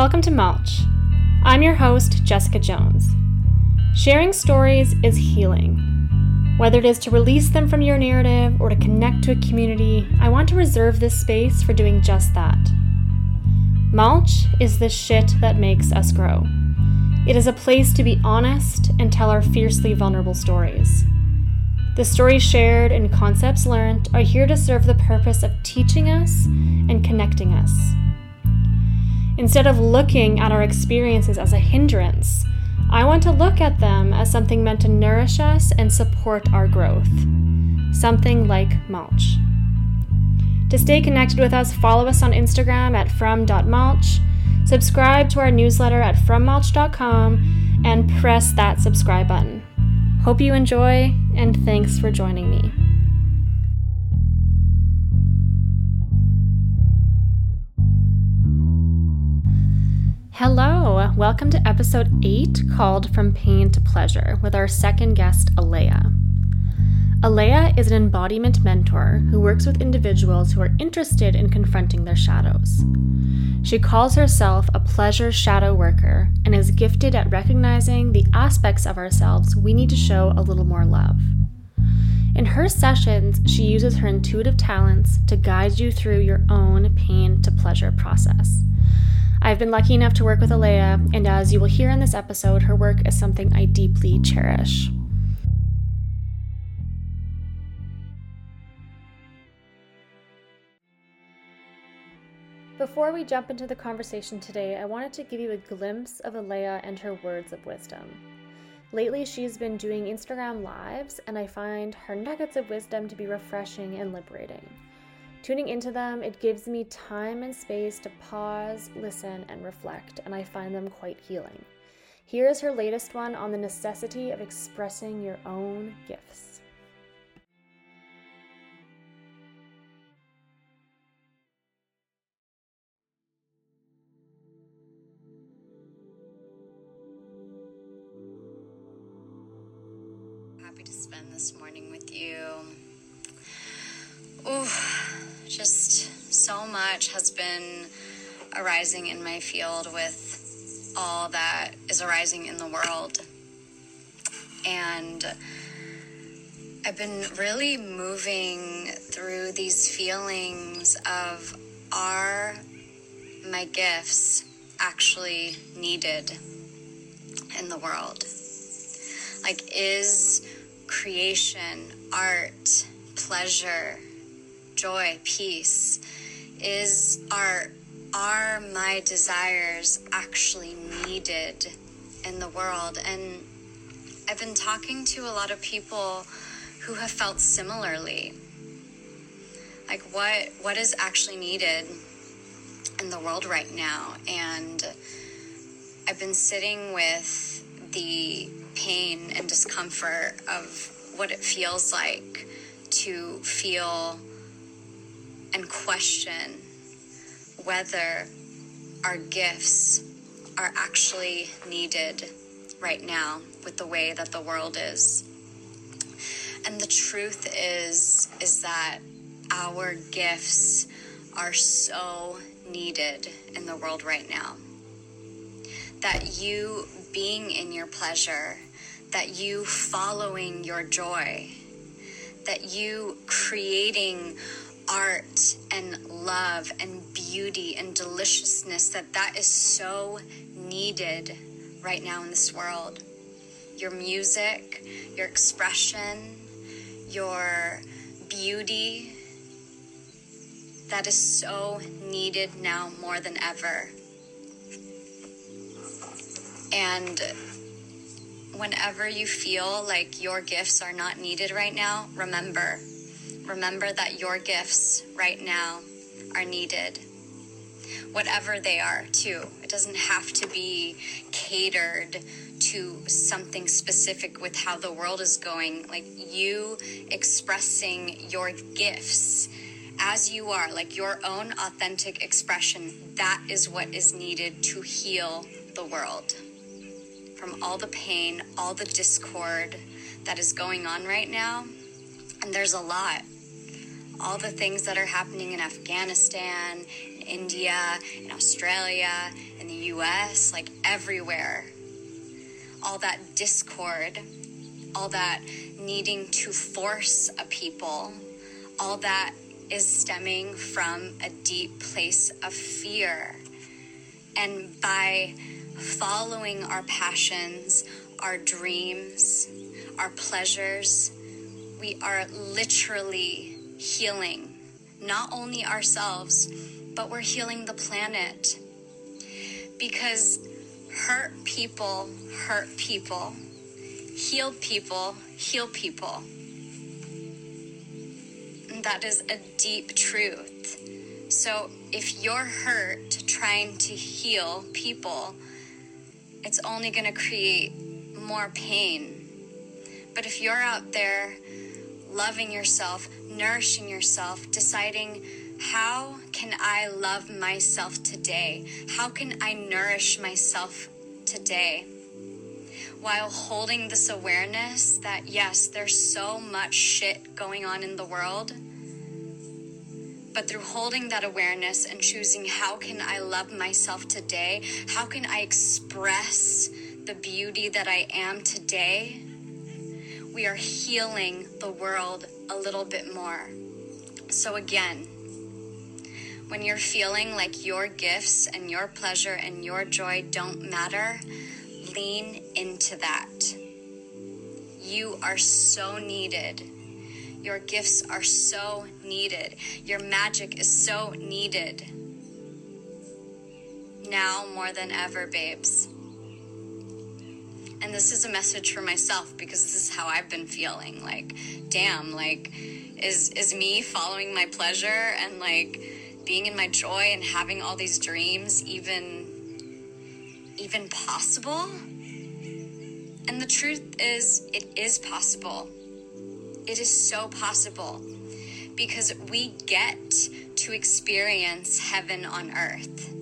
Welcome to Mulch. I'm your host, Jessica Jones. Sharing stories is healing. Whether it is to release them from your narrative or to connect to a community, I want to reserve this space for doing just that. Mulch is the shit that makes us grow. It is a place to be honest and tell our fiercely vulnerable stories. The stories shared and concepts learned are here to serve the purpose of teaching us and connecting us. Instead of looking at our experiences as a hindrance, I want to look at them as something meant to nourish us and support our growth. Something like mulch. To stay connected with us, follow us on Instagram at from.mulch, subscribe to our newsletter at frommulch.com, and press that subscribe button. Hope you enjoy, and thanks for joining me. Hello, welcome to episode 8 called From Pain to Pleasure with our second guest, Alea. Alea is an embodiment mentor who works with individuals who are interested in confronting their shadows. She calls herself a pleasure shadow worker and is gifted at recognizing the aspects of ourselves we need to show a little more love. In her sessions, she uses her intuitive talents to guide you through your own pain to pleasure process. I've been lucky enough to work with Alea, and as you will hear in this episode, her work is something I deeply cherish. Before we jump into the conversation today, I wanted to give you a glimpse of Alea and her words of wisdom. Lately, she's been doing Instagram lives, and I find her nuggets of wisdom to be refreshing and liberating. Tuning into them, it gives me time and space to pause, listen, and reflect, and I find them quite healing. Here is her latest one on the necessity of expressing your own gifts. So much has been arising in my field with all that is arising in the world. And I've been really moving through these feelings of are my gifts actually needed in the world? Like, is creation, art, pleasure, joy, peace? Is are are my desires actually needed in the world? And I've been talking to a lot of people who have felt similarly. Like what what is actually needed in the world right now? And I've been sitting with the pain and discomfort of what it feels like to feel and question whether our gifts are actually needed right now with the way that the world is. And the truth is is that our gifts are so needed in the world right now. That you being in your pleasure, that you following your joy, that you creating art and love and beauty and deliciousness that that is so needed right now in this world. Your music your expression your beauty that is so needed now more than ever. And whenever you feel like your gifts are not needed right now remember remember that your gifts right now are needed. Whatever they are, too. It doesn't have to be catered to something specific with how the world is going. Like you expressing your gifts as you are, like your own authentic expression, that is what is needed to heal the world from all the pain, all the discord that is going on right now. And there's a lot all the things that are happening in Afghanistan, in India, in Australia, in the US, like everywhere. All that discord, all that needing to force a people, all that is stemming from a deep place of fear. And by following our passions, our dreams, our pleasures, we are literally healing not only ourselves, but we're healing the planet. Because hurt people hurt people, healed people heal people. And that is a deep truth. So if you're hurt trying to heal people, it's only going to create more pain. But if you're out there loving yourself, nourishing yourself, deciding how can I love myself today? How can I nourish myself today? While holding this awareness that yes, there's so much shit going on in the world. But through holding that awareness and choosing how can I love myself today? How can I express the beauty that I am today? We are healing the world a little bit more. So, again, when you're feeling like your gifts and your pleasure and your joy don't matter, lean into that. You are so needed. Your gifts are so needed. Your magic is so needed. Now more than ever, babes. And this is a message for myself because this is how I've been feeling. Like, damn, like, is is me following my pleasure and like being in my joy and having all these dreams even even possible? And the truth is, it is possible. It is so possible because we get to experience heaven on earth.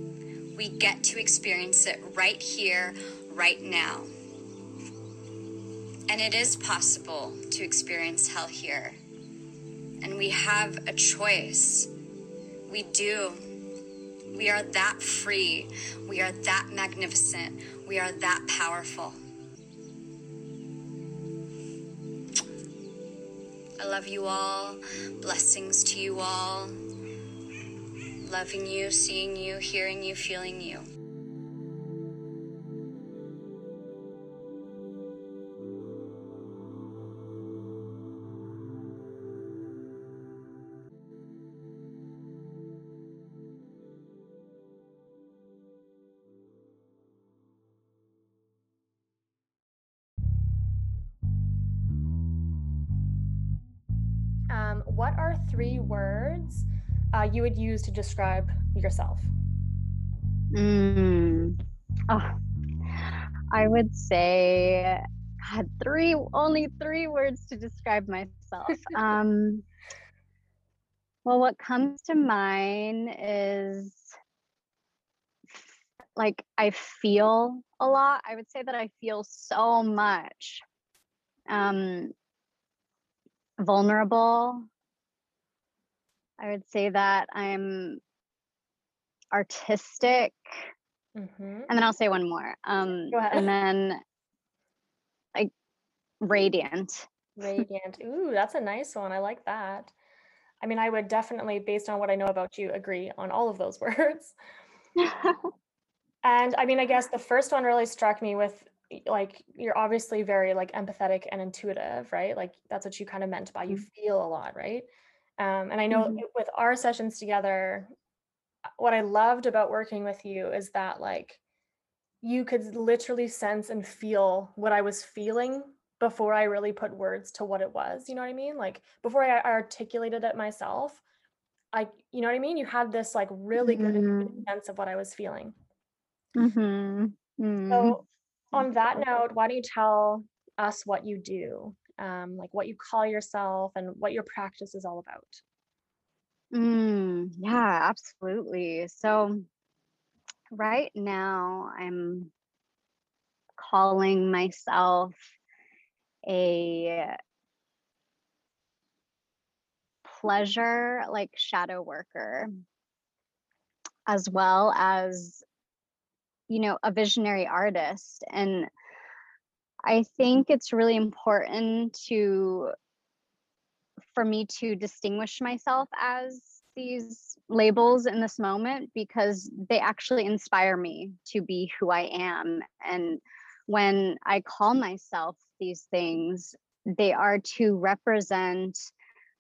We get to experience it right here, right now. And it is possible to experience hell here. And we have a choice. We do. We are that free. We are that magnificent. We are that powerful. I love you all. Blessings to you all. Loving you, seeing you, hearing you, feeling you. Three words uh, you would use to describe yourself? Mm. Oh, I would say, God, three, only three words to describe myself. um, well, what comes to mind is like I feel a lot. I would say that I feel so much. Um, vulnerable. I would say that I'm artistic. Mm-hmm. And then I'll say one more. Um, and then like radiant. Radiant. Ooh, that's a nice one. I like that. I mean, I would definitely, based on what I know about you, agree on all of those words. and I mean, I guess the first one really struck me with like you're obviously very like empathetic and intuitive right like that's what you kind of meant by you mm-hmm. feel a lot right um, and i know mm-hmm. with our sessions together what i loved about working with you is that like you could literally sense and feel what i was feeling before i really put words to what it was you know what i mean like before i articulated it myself i you know what i mean you had this like really good mm-hmm. sense of what i was feeling mm-hmm. Mm-hmm. so on that note, why don't you tell us what you do, um, like what you call yourself and what your practice is all about? Mm, yeah, absolutely. So, right now, I'm calling myself a pleasure like shadow worker. as well as you know a visionary artist and i think it's really important to for me to distinguish myself as these labels in this moment because they actually inspire me to be who I am. And when I call myself these things, they are to represent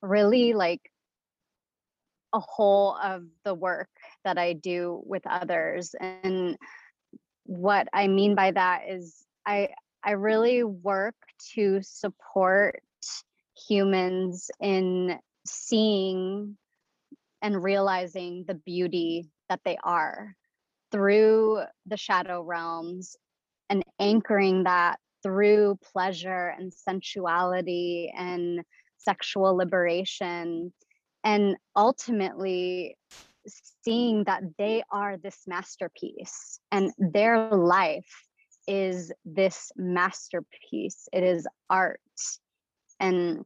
really like a whole of the work that I do with others. And what I mean by that is I I really work to support humans in seeing and realizing the beauty that they are through the shadow realms and anchoring that through pleasure and sensuality and sexual liberation and ultimately seeing that they are this masterpiece and their life is this masterpiece. It is art. And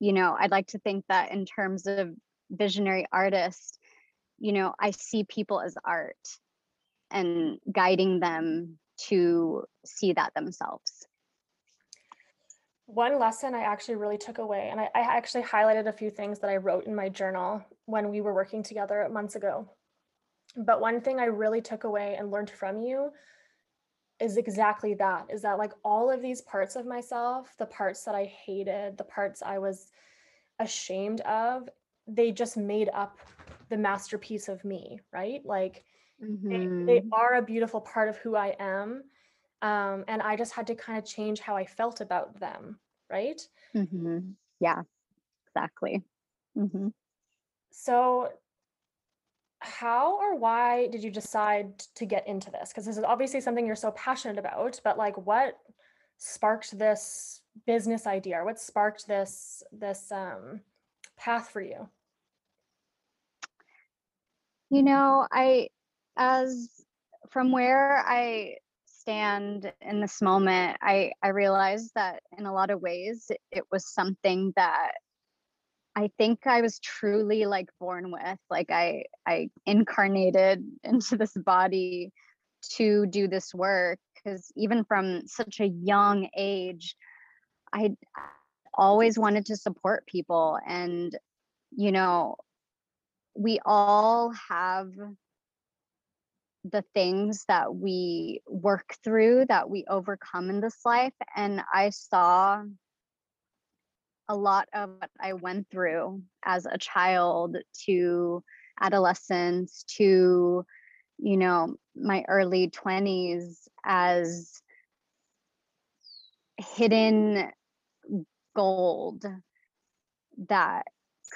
you know i'd like to think that in terms of visionary artists, you know i see people as art and guiding them to see that themselves. One lesson i actually really took away and I, I, actually highlighted a few things that i wrote in my journal when we were working together months ago. But one thing i really took away and learned from you is exactly that is that like all of these parts of myself the parts that i hated the parts i was ashamed of they just made up the masterpiece of me right like mm-hmm. they, they, mm-hmm. are a beautiful part of who i am um, and i just had to kind of change how i felt about them right mm-hmm. yeah exactly mm-hmm. so how or why did you decide to get into this? Because this is obviously something you're so passionate about, but like what sparked this business idea? What sparked this this um, path for you? You know, I as from where I stand in this moment, I I realized that in a lot of ways it was something that I think I was truly like born with. Like I I incarnated into this body to do this work because even from such a young age, I always wanted to support people and you know, we all have the things that we work through that we overcome in this life and I saw a lot of what I went through as a child to adolescence to, you know, my early 20s as hidden gold that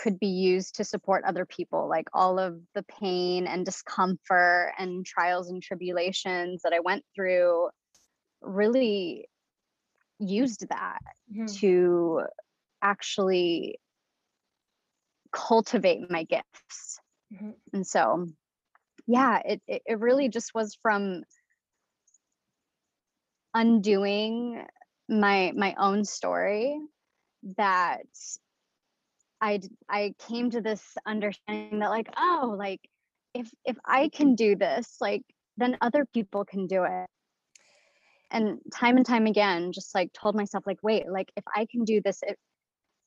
could be used to support other people like all of the pain and discomfort and trials and tribulations that i went through really used that mm-hmm. to actually cultivate my gifts. Mm-hmm. And so, yeah, it, it, it really just was from undoing my my own story that I I came to this understanding that like oh like if if I can do this like then other people can do it and time and time again just like told myself like wait like if I can do this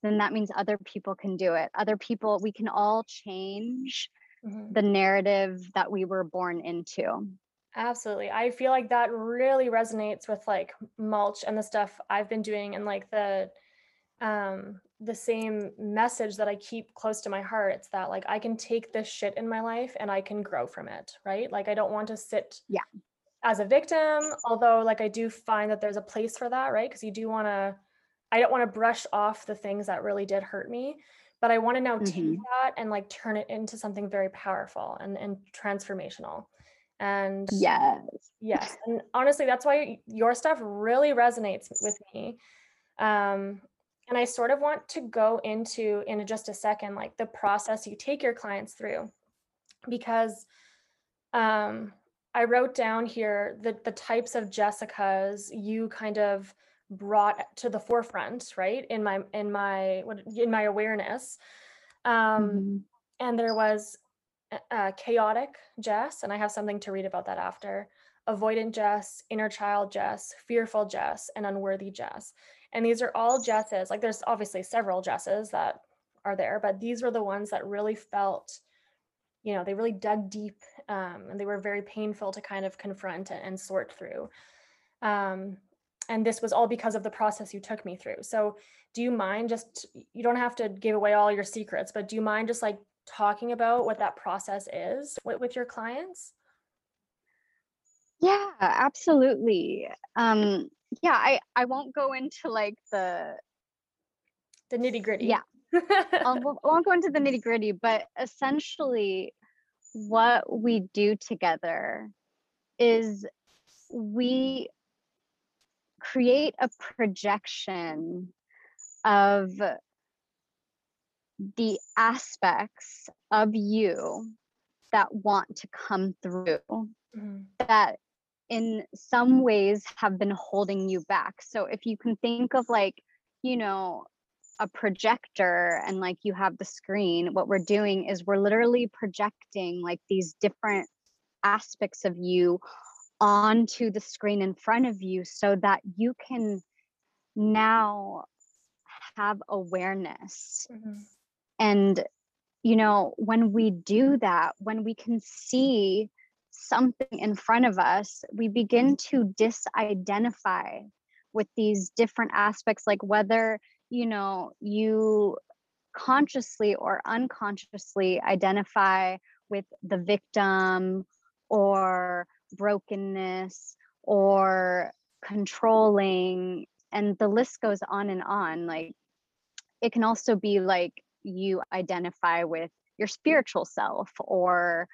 then that means other people can do it. Other people, we can all change mm-hmm. the narrative that we were born into. Absolutely. I feel like that really resonates with like mulch and the stuff I've been doing and like the um the same message that I keep close to my heart. It's that like I can take this shit in my life and I can grow from it, right? Like I don't want to sit yeah as a victim, although like I do find that there's a place for that, right? Because you do want to I don't want to brush off the things that really did hurt me, but I want to now mm-hmm. take that and like turn it into something very powerful and, and transformational. And yes, yes. And honestly, that's why your stuff really resonates with me. Um, and I sort of want to go into in just a second, like the process you take your clients through, because um, I wrote down here the the types of Jessicas you kind of brought to the forefront right in my in my in my awareness um mm-hmm. and there was uh, chaotic Jess, and I have something to read about that after. Avoidant Jess, inner child Jess, fearful Jess, and unworthy Jess. And these are all Jesses. Like there's obviously several Jesses that are there, but these were the ones that really felt, you know, they really dug deep um, and they were very painful to kind of confront and, and sort through. Um, and this was all because of the process you took me through. So, do you mind just, you don't have to give away all your secrets, but do you mind just like talking about what that process is with, with your clients? Yeah, absolutely. Um, yeah, I I won't go into like the the nitty gritty. Yeah, I won't go into the nitty gritty, but essentially, what we do together is we create a projection of the aspects of you that want to come through mm-hmm. that in some ways have been holding you back. So if you can think of like, you know, a projector and like you have the screen, what we're doing is we're literally projecting like these different aspects of you onto the screen in front of you so that you can now have awareness. Mm-hmm. And, you know, when we do that, when we can see something in front of us, we begin to disidentify with these different aspects, like whether, you know, you consciously or unconsciously identify with the victim or brokenness or controlling and the list goes on and on like it can also be like you identify with your spiritual self or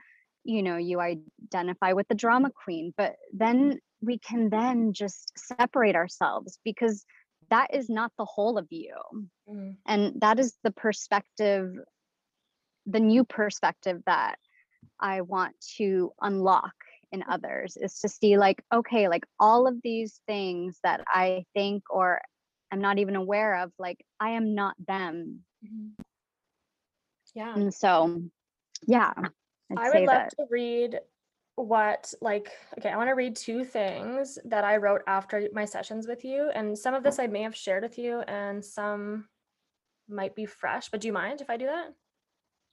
you know you identify with the drama queen but then we can then just separate ourselves because that is not the whole of you mm. and that is the perspective the new perspective that i want to unlock in others is to see like okay like all of these things that i think or i'm not even aware of like i am not them mm-hmm. yeah and so yeah I'd i would love that. to read what like okay i want to read two things that i wrote after my sessions with you and some of this i may have shared with you and some might be fresh but do you mind if i do that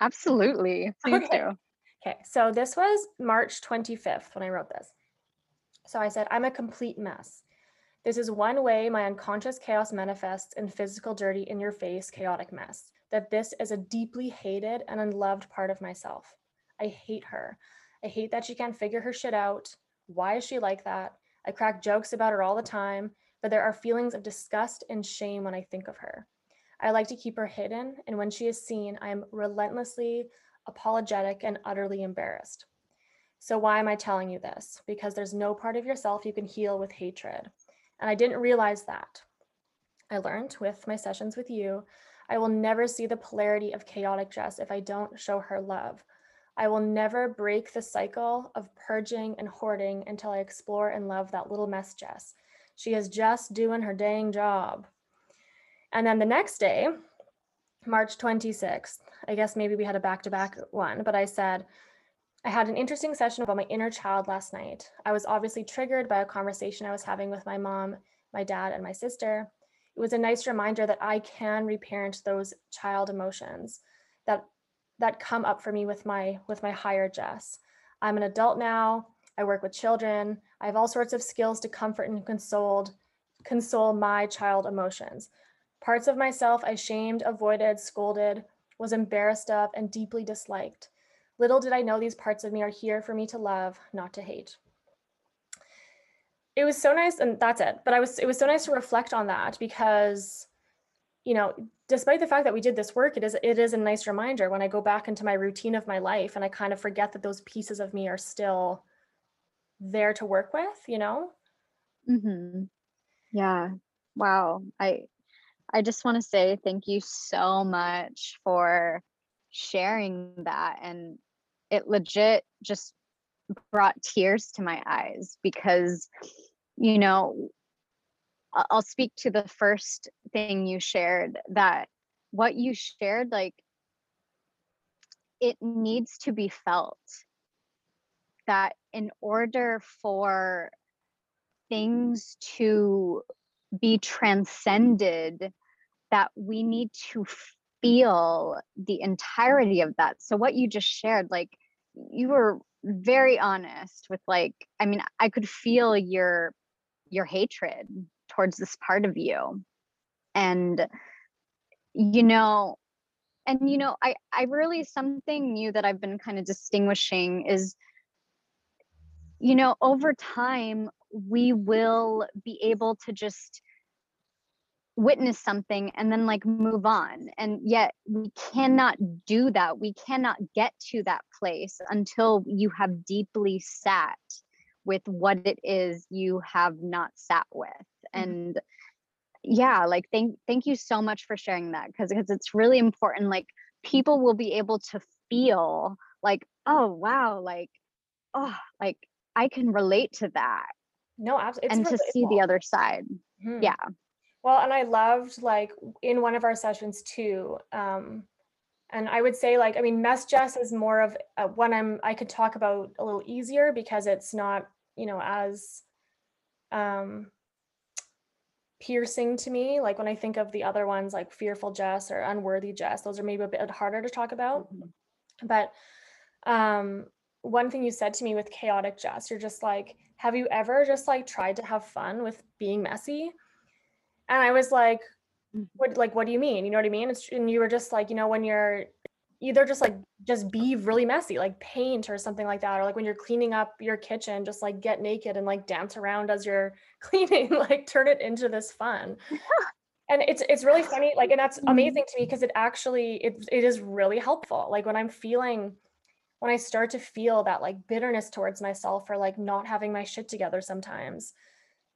absolutely please okay. do Okay, so this was March 25th when I wrote this. So I said, I'm a complete mess. This is one way my unconscious chaos manifests in physical, dirty, in your face, chaotic mess. That this is a deeply hated and unloved part of myself. I hate her. I hate that she can't figure her shit out. Why is she like that? I crack jokes about her all the time, but there are feelings of disgust and shame when I think of her. I like to keep her hidden, and when she is seen, I am relentlessly apologetic, and utterly embarrassed. So, why am I telling you this? Because there's no part of yourself you can heal with hatred. And I didn't realize that. I learned with my sessions with you, I will never see the polarity of chaotic Jess if I don't show her love. I will never break the cycle of purging and hoarding until I explore and love that little mess Jess. She is just doing her dang job. And then the next day, March 26th, I guess maybe we had a back to back one, but I said, I had an interesting session about my inner child last night. I was obviously triggered by a conversation I was having with my mom, my dad, and my sister. It was a nice reminder that I can reparent those child emotions that that come up for me with my with my higher Jess. I'm an adult now. I work with children. I have all sorts of skills to comfort and console console my child emotions. Parts of myself I shamed, avoided, scolded, was embarrassed of, and deeply disliked. Little did I know these parts of me are here for me to love, not to hate. It was so nice, and that's it. But I was it was so nice to reflect on that because, you know, despite the fact that we did this work, it is it is a nice reminder when I go back into my routine of my life and I kind of forget that those pieces of me are still there to work with, you know? Mm-hmm. Yeah. Wow. I I just want to say thank you so much for sharing that. And it legit just brought tears to my eyes because, you know, I'll speak to the first thing you shared that what you shared, like, it needs to be felt that in order for things to be transcended that we need to feel the entirety of that. So what you just shared like you were very honest with like i mean i could feel your your hatred towards this part of you. And you know and you know i i really something new that i've been kind of distinguishing is you know over time we will be able to just witness something and then like move on. And yet we cannot do that. We cannot get to that place until you have deeply sat with what it is you have not sat with. Mm-hmm. and yeah like thank thank you so much for sharing that because because it's really important like people will be able to feel like oh wow like oh like i can relate to that. No absolutely and to see the other side. Mm-hmm. yeah well and i loved like in one of our sessions too um and i would say like i mean mess jess is more of a, one i'm i could talk about a little easier because it's not you know as um piercing to me. Like when I think of the other ones, like fearful Jess or unworthy Jess, those are maybe a bit harder to talk about. Mm-hmm. But um, one thing you said to me with chaotic Jess, you're just like, have you ever just like tried to have fun with being messy? And I was like, mm-hmm. what like what do you mean? You know what I mean? It's, and you were just like, you know, when you're either just like just be really messy like paint or something like that or like when you're cleaning up your kitchen just like get naked and like dance around as you're cleaning like turn it into this fun and it's it's really funny like and that's mm-hmm. amazing to me because it actually it, it is really helpful like when i'm feeling when i start to feel that like bitterness towards myself for like not having my shit together sometimes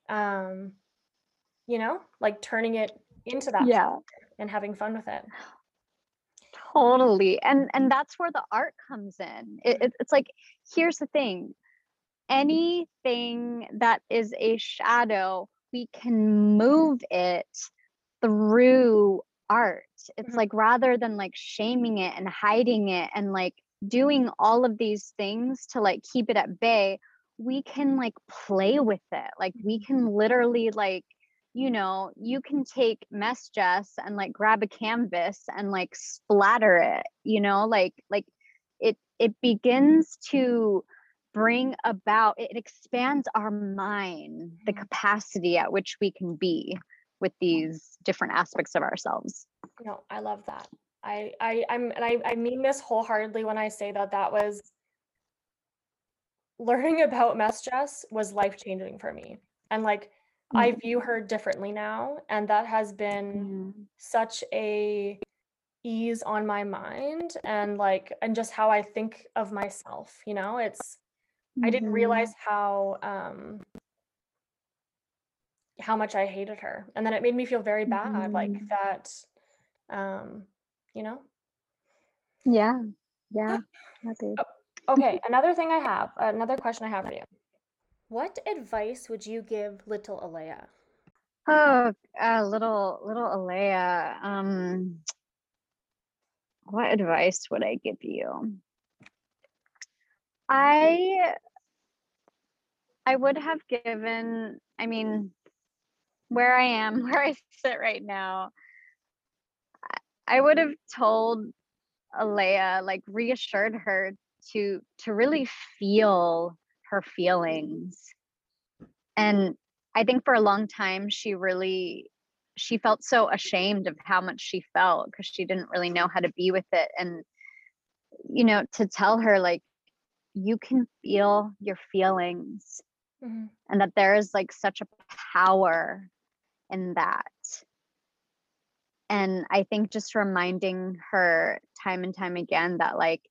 um you know like turning it into that yeah. and having fun with it. Totally and and that's where the art comes in. It, it, it's like here's the thing anything that is a shadow we can move it through art. It's mm-hmm. like rather than like shaming it and hiding it and like doing all of these things to like keep it at bay we can like play with it. Like we can mm-hmm. literally like you mm-hmm. know, you mm-hmm. can take mess Jess and like grab a canvas and like splatter it, you know, like like it it mm-hmm. begins to bring about it expands our mind, the mm-hmm. capacity at which we can be with these different aspects of ourselves. No, I love that. I I I'm and I I mean this wholeheartedly when I say that that was learning about mess Jess was life changing for me. And like I mm-hmm. view her differently now, and that has been mm. such a ease on my mind and like and just how I think of myself, you know? It's I didn't realize mm-hmm. how um how much I hated her. And then it made me feel very bad like mm-hmm. that um you know? Yeah. Yeah. Okay, another thing I have, another question I have for you. What advice would you give little Alea? Oh, uh, little little Alea. Um, what advice would I give you? I I would have given. I mean, where I am, where I sit right now, I would have told Alea, like reassured her to to really feel her feelings. And i think for a long time she really she felt so ashamed of how much she felt because she didn't really know how to be with it. And you know to tell her like you can feel your feelings. Mm-hmm. and that there is like such a power in that. And i think just reminding her time and time again that like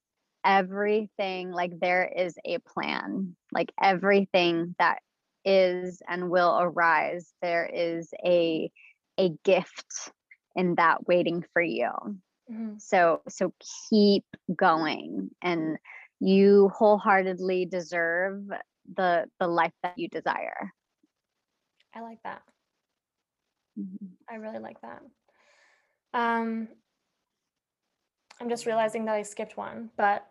everything like there is a plan like everything that is and will arise there is a a gift in that waiting for you mm-hmm. so so keep going and you wholeheartedly deserve the the life that you desire i like that mm-hmm. i really like that um I'm just realizing that I skipped one, but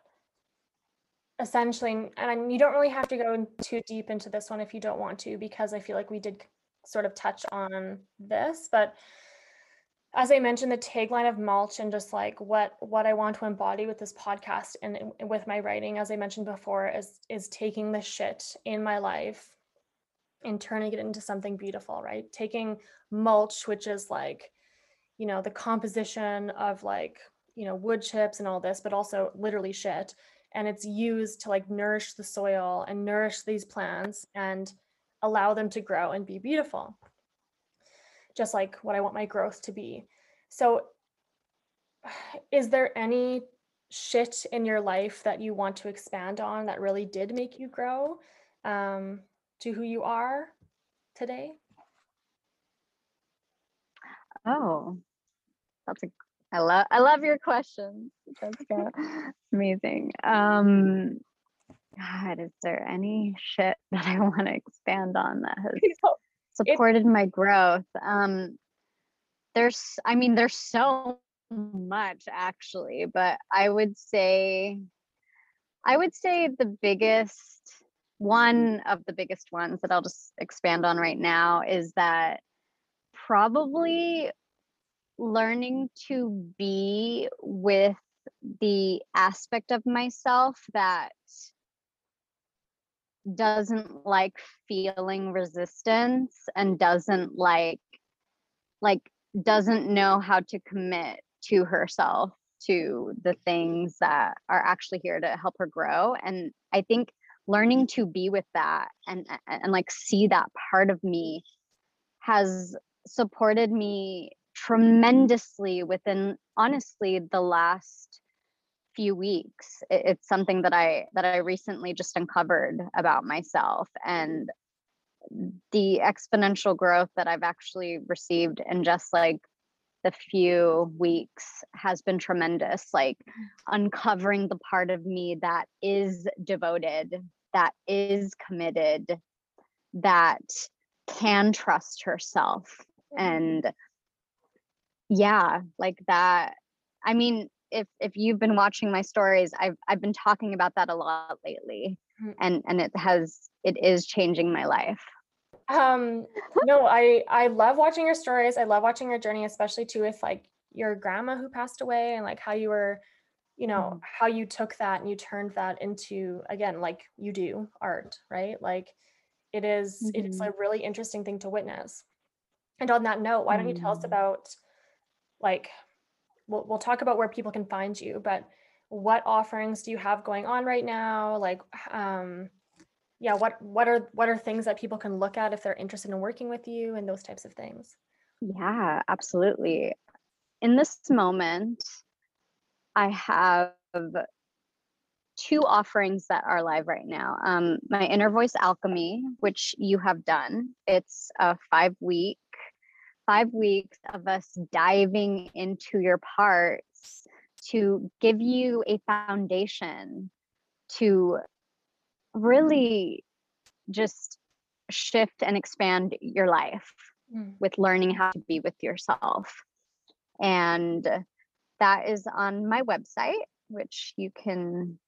essentially, and you don't really have to go too deep into this one if you don't want to, because I feel like we did sort of touch on this, but as I mentioned, the tagline of mulch and just like what what I want to embody with this podcast and with my writing, as I mentioned before, is is taking the shit in my life and turning it into something beautiful, right? Taking mulch, which is like, you know, the composition of like, you know, wood chips and all this, but also literally shit. And it's used to like nourish the soil and nourish these plants and allow them to grow and be beautiful just like what I want my growth to be. So, is there any shit in your life that you want to expand on that really did make you grow um, to who you are today? Oh, that's a I love I love your questions. That's amazing. Um God, is there any shit that I want to expand on that has supported my growth. Um, there's, I mean, there's so much actually, but I would say, I would say the biggest one of the biggest ones that I'll just expand on right now is that probably learning to be with the aspect of myself that doesn't like feeling resistance and doesn't like like doesn't know how to commit to herself to the things that are actually here to help her grow. And i think learning to be with that and and, and like see that part of me has supported me tremendously within honestly the last few weeks. It's something that i that i recently just uncovered about myself and the exponential growth that i've actually received in just like the few weeks has been tremendous like uncovering the part of me that is devoted that is committed that can trust herself mm-hmm. and yeah like that i mean if if you've been watching my stories, I've I've been talking about that a lot lately, mm-hmm. and and it has it is changing my life. Um, no, I I love watching your stories. I love watching your journey, especially too with like your grandma who passed away and like how you were, you know, mm-hmm. how you took that and you turned that into again like you do art, right? Like it is, mm-hmm. it's a really interesting thing to witness. And on that note, why don't you tell us mm. about like we'll, we'll talk about where people can find you, but what offerings do you have going on right now? Like, um, yeah, what, what are, what are things that people can look at if they're interested in working with you and those types of things? Yeah, absolutely. In this moment, I have two offerings that are live right now. Um, my Inner Voice Alchemy, which you have done, it's a five week five weeks of us diving into your parts to give you a foundation to really just shift and expand your life mm. with learning how to be with yourself. And that is on my website, which you can,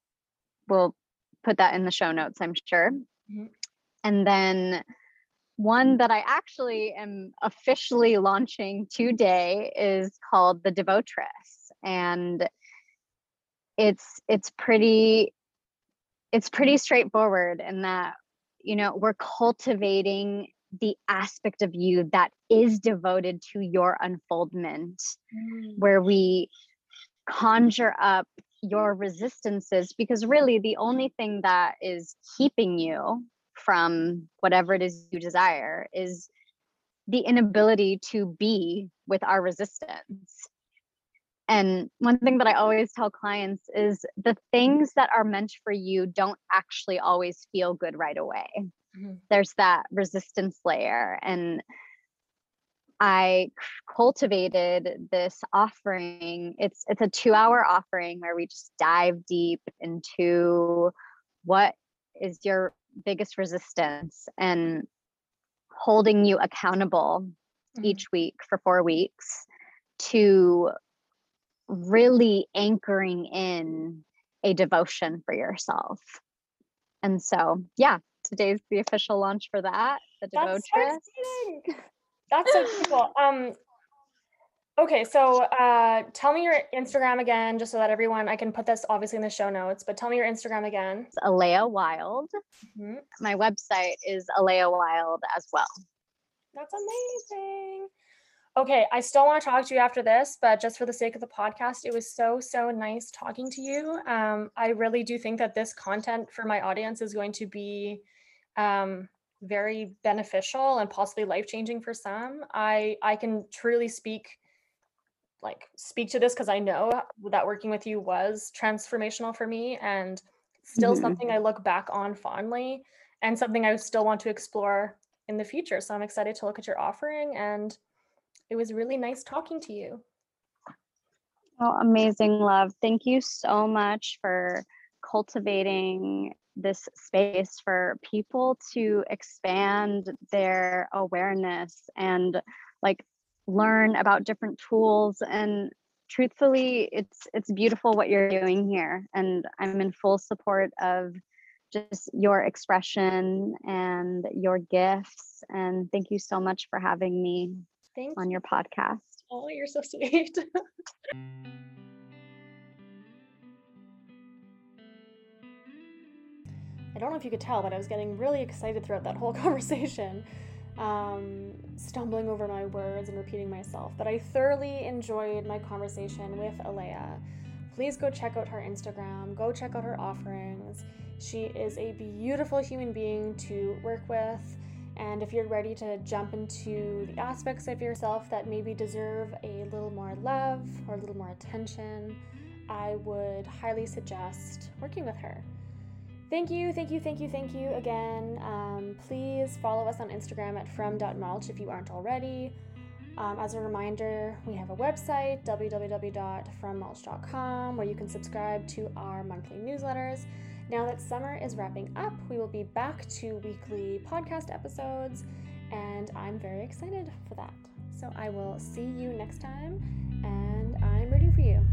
we'll put that in the show notes, I'm sure. Mm-hmm. And then one that I actually am officially launching today is called the Devotress, and it's it's pretty it's pretty straightforward in that you know we're cultivating the aspect of you that is devoted to your unfoldment, mm. where we conjure up your resistances because really the only thing that is keeping you from whatever it is you desire is the inability to be with our resistance. And one thing that I always tell clients is the things that are meant for you don't actually always feel good right away. Mm-hmm. There's that resistance layer. And I cultivated this offering. It's it's a 2-hour offering where we just dive deep into what is your biggest resistance and holding you accountable mm-hmm. each week for four weeks to really anchoring in a devotion for yourself. And so, yeah, today's the official launch for that. The That's so That's so cool. Um, okay, so uh, tell me your Instagram again, just so that everyone I can put this obviously in the show notes. But tell me your Instagram again. It's Alea Wild. Mm-hmm. My website is Alea Wild as well. That's amazing. Okay, I still want to talk to you after this, but just for the sake of the podcast, it was so, so nice talking to you. Um, I really do think that this content for my audience is going to be um, very beneficial and possibly life changing for some. I I can truly speak like speak to this because I know that working with you was transformational for me and still mm-hmm. something I look back on fondly and something I still want to explore in the future. So I'm excited to look at your offering and it was really nice talking to you. Oh, amazing love. Thank you so much for cultivating this space for people to expand their awareness and like learn about different tools and truthfully it's it's beautiful what you're doing here and i'm in full support of just your expression and your gifts and thank you so much for having me on your podcast. Oh, you're so sweet. I don't know if you could tell, but I was getting really excited throughout that whole conversation, um, stumbling over my words and repeating myself. But I thoroughly enjoyed my conversation with Alea. Please go check out her Instagram, go check out her offerings. She is a beautiful human being to work with. And if you're ready to jump into the aspects of yourself that maybe deserve a little more love or a little more attention, I would highly suggest working with her. Thank you, thank you, thank you, thank you again. Um, please follow us on Instagram at from.mulch if you aren't already. Um, as a reminder, we have a website, www.frommulch.com, where you can subscribe to our monthly newsletters. Now that summer is wrapping up, we will be back to weekly podcast episodes, and I'm very excited for that. So I will see you next time, and I'm rooting for you.